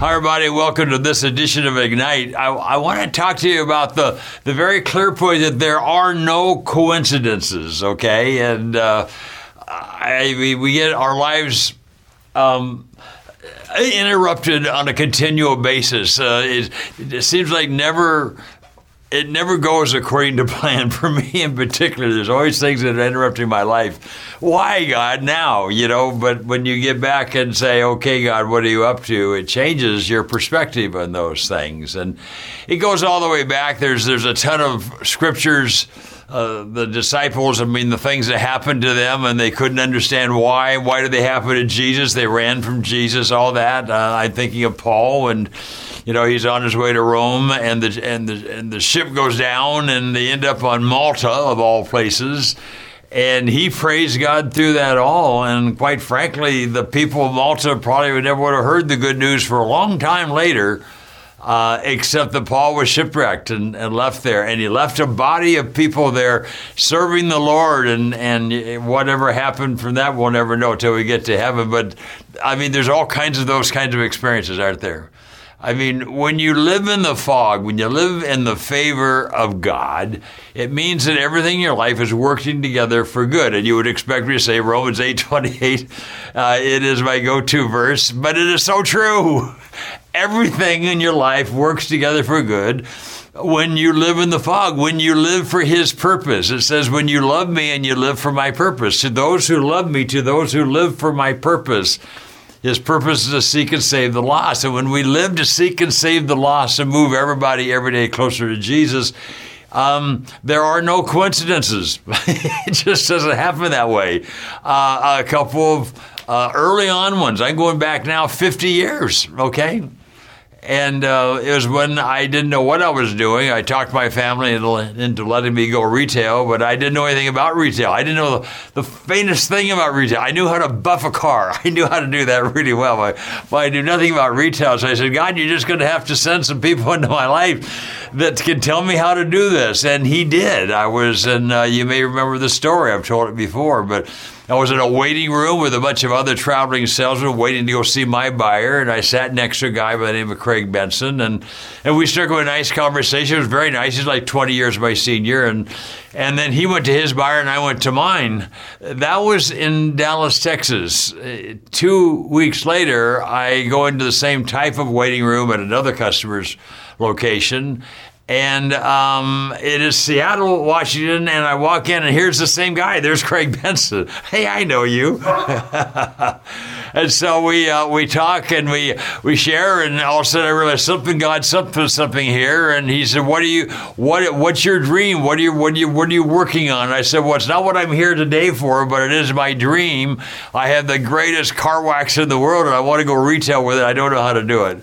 Hi, everybody. Welcome to this edition of Ignite. I, I want to talk to you about the, the very clear point that there are no coincidences, okay? And uh, I, we, we get our lives um, interrupted on a continual basis. Uh, it, it seems like never it never goes according to plan for me in particular. There's always things that are interrupting my life. Why, God, now? You know, but when you get back and say, okay, God, what are you up to? It changes your perspective on those things. And it goes all the way back. There's, there's a ton of scriptures. Uh, the disciples, I mean, the things that happened to them, and they couldn't understand why. Why did they happen to Jesus? They ran from Jesus, all that. Uh, I'm thinking of Paul and you know, he's on his way to Rome, and the and the and the ship goes down, and they end up on Malta of all places. And he praised God through that all. And quite frankly, the people of Malta probably would never would have heard the good news for a long time later, uh, except that Paul was shipwrecked and, and, left there. And he left a body of people there serving the Lord. And, and whatever happened from that, we'll never know till we get to heaven. But I mean, there's all kinds of those kinds of experiences, aren't there? I mean, when you live in the fog, when you live in the favor of God, it means that everything in your life is working together for good. And you would expect me to say Romans 8 28. Uh, it is my go to verse, but it is so true. Everything in your life works together for good when you live in the fog, when you live for his purpose. It says, when you love me and you live for my purpose. To those who love me, to those who live for my purpose. His purpose is to seek and save the lost. And when we live to seek and save the lost and move everybody every day closer to Jesus, um, there are no coincidences. it just doesn't happen that way. Uh, a couple of uh, early on ones, I'm going back now 50 years, okay? And uh, it was when I didn't know what I was doing. I talked my family into, letting me go retail, but I didn't know anything about retail. I didn't know the, the faintest thing about retail. I knew how to buff a car. I knew how to do that really well, but, but I knew nothing about retail. So I said, God, you're just going to have to send some people into my life that can tell me how to do this. And He did. I was, and uh, you may remember the story. I've told it before, but I was in a waiting room with a bunch of other traveling salesmen waiting to go see my buyer, and I sat next to a guy by the name of Craig Benson, and and we struck up a nice conversation. It was very nice. He's like 20 years my senior, and and then he went to his buyer, and I went to mine. That was in Dallas, Texas. Two weeks later, I go into the same type of waiting room at another customer's location and um, it is Seattle, Washington. And I walk in, and here's the same guy. There's Craig Benson. Hey, I know you. and so we uh, we talk and we we share, and all of a sudden I realize something God something something here. And he said, "What are you? What what's your dream? What are you what are you what are you working on?" And I said, "Well, it's not what I'm here today for, but it is my dream. I have the greatest car wax in the world, and I want to go retail with it. I don't know how to do it."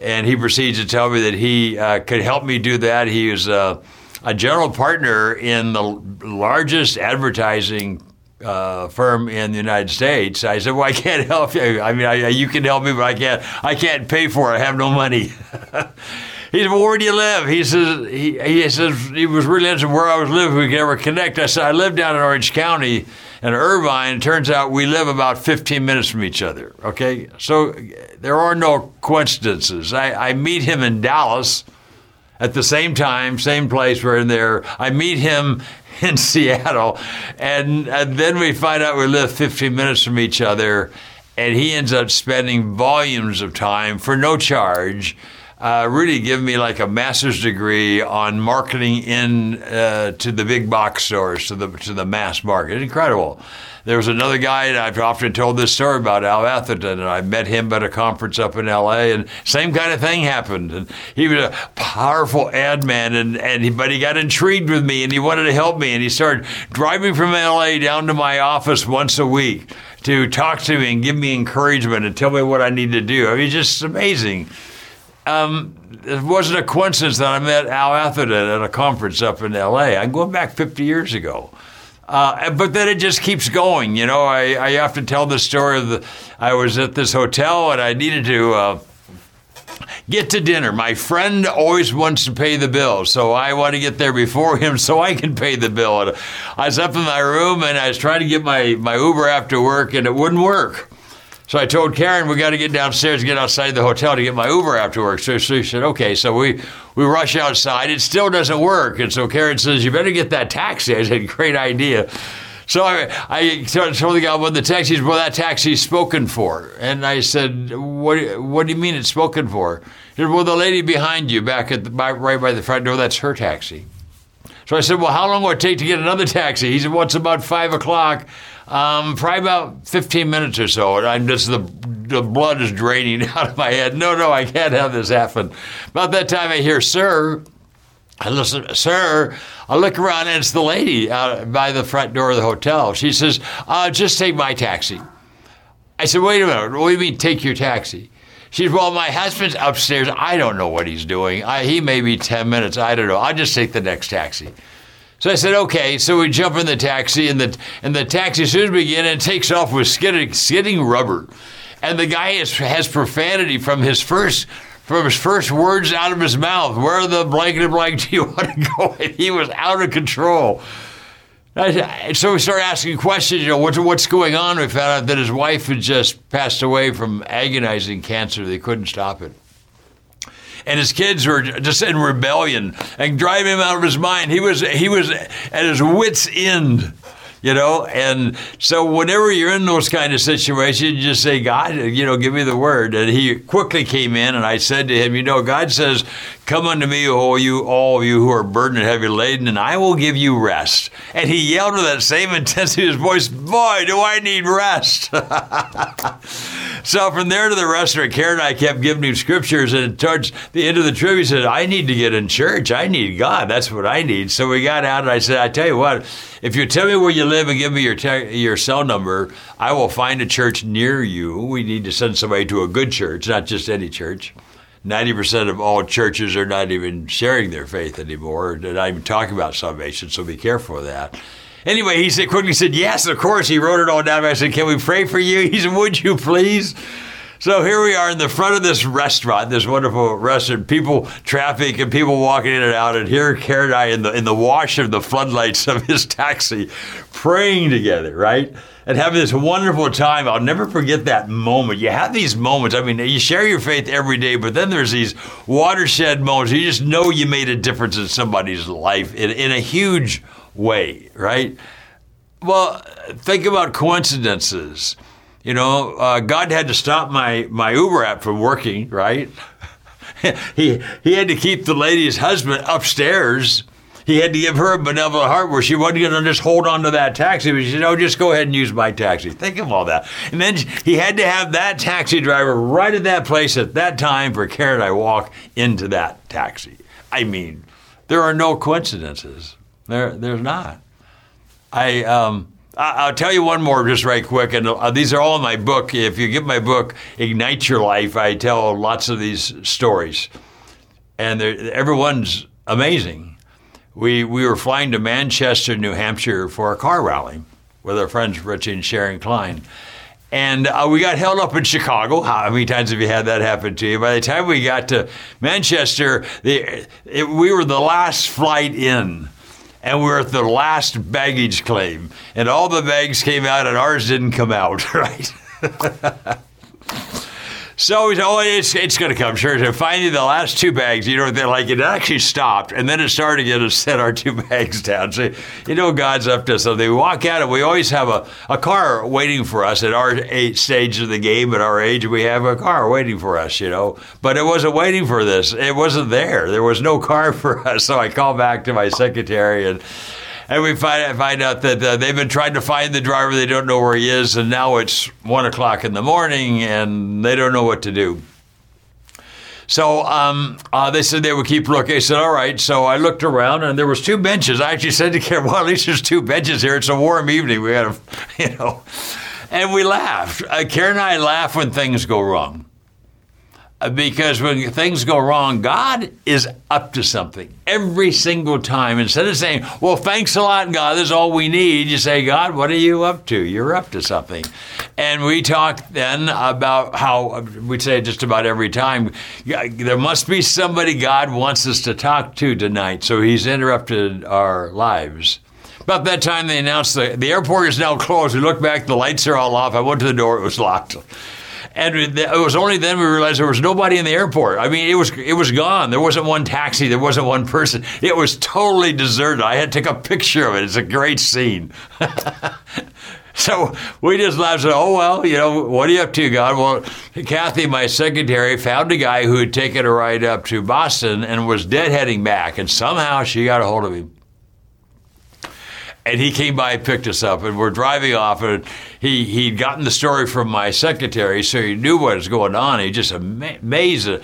And he proceeds to tell me that he uh, could help me do that. He was uh, a general partner in the largest advertising uh, firm in the United States. I said, "Well, I can't help you. I mean, I, you can help me, but I can't. I can't pay for it. I have no money." He said, well, where do you live? He says, he, he says, he was really interested where I was living. We could ever connect. I said, I live down in Orange County in Irvine. Turns out we live about 15 minutes from each other. Okay. So there are no coincidences. I, I meet him in Dallas at the same time, same place. We're in there. I meet him in Seattle. And, and then we find out we live 15 minutes from each other. And he ends up spending volumes of time for no charge uh, really give me like a master's degree on marketing in uh, to the big box stores, to the to the mass market. Incredible. There was another guy, and I've often told this story about Al Atherton, and I met him at a conference up in L.A., and same kind of thing happened. And he was a powerful ad man, and, and he, but he got intrigued with me, and he wanted to help me, and he started driving from L.A. down to my office once a week to talk to me and give me encouragement and tell me what I need to do. I mean, just amazing um, it wasn't a coincidence that I met Al Atherton at a conference up in L.A. I'm going back 50 years ago. Uh, but then it just keeps going. You know, I, I have to tell the story of the, I was at this hotel and I needed to uh, get to dinner. My friend always wants to pay the bill, so I want to get there before him so I can pay the bill. And I was up in my room and I was trying to get my, my Uber after work and it wouldn't work. So I told Karen we got to get downstairs, get outside the hotel to get my Uber after work. So, she said, okay. So we we rush outside. It still doesn't work, and so Karen says, you better get that taxi. I said, great idea. So I, I told the guy, well, the taxi's, well, that taxi's spoken for. And I said, what, what do you mean it's spoken for? He said, well, the lady behind you back at the, by, right by the front door, that's her taxi. So I said, well, how long will it take to get another taxi? He said, well, it's about 5 o'clock. Um, probably about 15 minutes or so. And I'm just, the, the blood is draining out of my head. No, no, I can't have this happen. About that time, I hear, sir, I listen, sir. I look around and it's the lady by the front door of the hotel. She says, uh, just take my taxi. I said, wait a minute. What do you mean, take your taxi? She well, my husband's upstairs. I don't know what he's doing. I, he may be 10 minutes. I don't know. I'll just take the next taxi. So I said, okay. So we jump in the taxi, and the, and the taxi, as soon as we get in, takes off with skidding, skidding rubber. And the guy has, has profanity from his first from his first words out of his mouth. Where the blanket blank do you want to go? And he was out of control. Uh, so we started asking questions. You know, what's, what's going on? We found out that his wife had just passed away from agonizing cancer. They couldn't stop it. And his kids were just in rebellion and driving him out of his mind. He was he was at his wits' end you know and so whenever you're in those kind of situations you just say god you know give me the word and he quickly came in and i said to him you know god says come unto me all you all of you who are burdened and heavy laden and i will give you rest. And he yelled with that same intensity in his voice boy do i need rest. So from there to the restaurant karen and i kept giving him scriptures and towards the end of the trip he said i need to get in church. I need god. That's what i need. So we got out and i said i tell you what if you tell me where you live and give me your te- your cell number, I will find a church near you. We need to send somebody to a good church, not just any church. 90% of all churches are not even sharing their faith anymore. They're not even talking about salvation, so be careful of that. Anyway, he said quickly said, Yes, of course. He wrote it all down. I said, Can we pray for you? He said, Would you please? So here we are in the front of this restaurant, this wonderful restaurant. People, traffic, and people walking in and out. And here, Karen and I, in the in the wash of the floodlights of his taxi, praying together, right? And having this wonderful time. I'll never forget that moment. You have these moments. I mean, you share your faith every day, but then there's these watershed moments. You just know you made a difference in somebody's life in, in a huge way, right? Well, think about coincidences. You know, uh, God had to stop my, my Uber app from working, right? he, he had to keep the lady's husband upstairs. He had to give her a benevolent heart where she wasn't going to just hold on to that taxi. But she said, oh, just go ahead and use my taxi. Think of all that. And then he had to have that taxi driver right at that place at that time for Karen and I walk into that taxi. I mean, there are no coincidences. There, there's not. I, um, I'll tell you one more just right quick, and uh, these are all in my book. If you get my book, Ignite Your Life, I tell lots of these stories, and everyone's amazing. We we were flying to Manchester, New Hampshire, for a car rally with our friends Richie and Sharon Klein. And uh, we got held up in Chicago. How many times have you had that happen to you? By the time we got to Manchester, the, it, we were the last flight in and we're at the last baggage claim, and all the bags came out, and ours didn't come out, right? So said, oh, it's, it's going to come, sure. So finally, the last two bags, you know, they're like, it actually stopped. And then it started again to set our two bags down. So, you know, God's up to something. We walk out and we always have a, a car waiting for us at our age, stage of the game. At our age, we have a car waiting for us, you know. But it wasn't waiting for this. It wasn't there. There was no car for us. So I called back to my secretary and and we find, find out that uh, they've been trying to find the driver. They don't know where he is, and now it's one o'clock in the morning, and they don't know what to do. So um, uh, they said they would keep looking. I said, all right. So I looked around, and there was two benches. I actually said to Karen, well, at least there's two benches here. It's a warm evening. We got to, you know. And we laughed. Uh, Karen and I laugh when things go wrong because when things go wrong, God is up to something every single time. Instead of saying, Well, thanks a lot, God, this is all we need, you say, God, what are you up to? You're up to something. And we talk then about how we say just about every time, there must be somebody God wants us to talk to tonight. So He's interrupted our lives. About that time, they announced the, the airport is now closed. We look back, the lights are all off. I went to the door, it was locked. And it was only then we realized there was nobody in the airport. I mean, it was it was gone. There wasn't one taxi. There wasn't one person. It was totally deserted. I had to take a picture of it. It's a great scene. So we just laughed and said, oh, well, you know, what are you up to, God? Well, Kathy, my secretary, found a guy who had taken a ride up to Boston and was deadheading back. And somehow she got a hold of him. And he came by and picked us up, and we're driving off. And he, he'd gotten the story from my secretary, so he knew what was going on. He just amazed at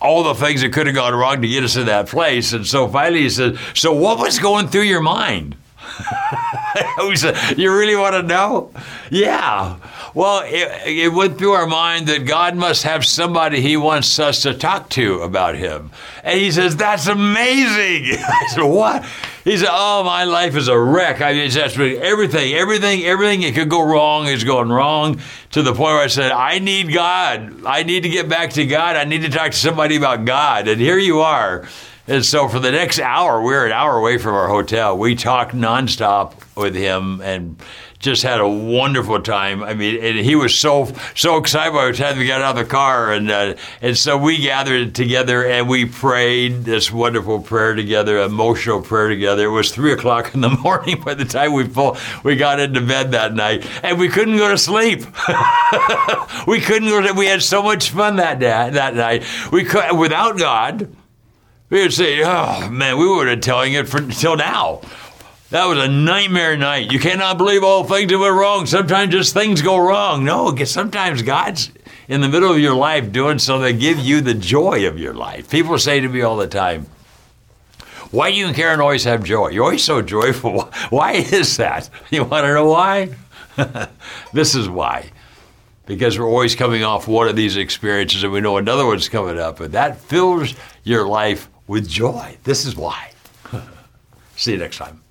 all the things that could have gone wrong to get us in that place. And so finally he said, So what was going through your mind? You really want to know? Yeah. Well, it, it, went through our mind that God must have somebody he wants us to talk to about him. And he says, That's amazing. I said, What? He said, Oh, my life is a wreck. I mean, everything, everything, everything that could go wrong is going wrong to the point where I said, I need God. I need to get back to God. I need to talk to somebody about God. And here you are. And so for the next hour, we are an hour away from our hotel. We talked nonstop with him and just had a wonderful time. I mean, and he was so so excited by the time we got out of the car, and uh, and so we gathered together and we prayed this wonderful prayer together, emotional prayer together. It was three o'clock in the morning by the time we we got into bed that night, and we couldn't go to sleep. we couldn't go. To, we had so much fun that day, that night. We could without God we would say, oh man, we would have telling it for, until now. That was a nightmare night. You cannot believe all things that went wrong. Sometimes just things go wrong. No, sometimes God's in the middle of your life doing something to give you the joy of your life. People say to me all the time, why do you and Karen always have joy? You're always so joyful. Why is that? You want to know why? this is why. Because we're always coming off one of these experiences and we know another one's coming up, and that fills your life with joy. This is why. See you next time.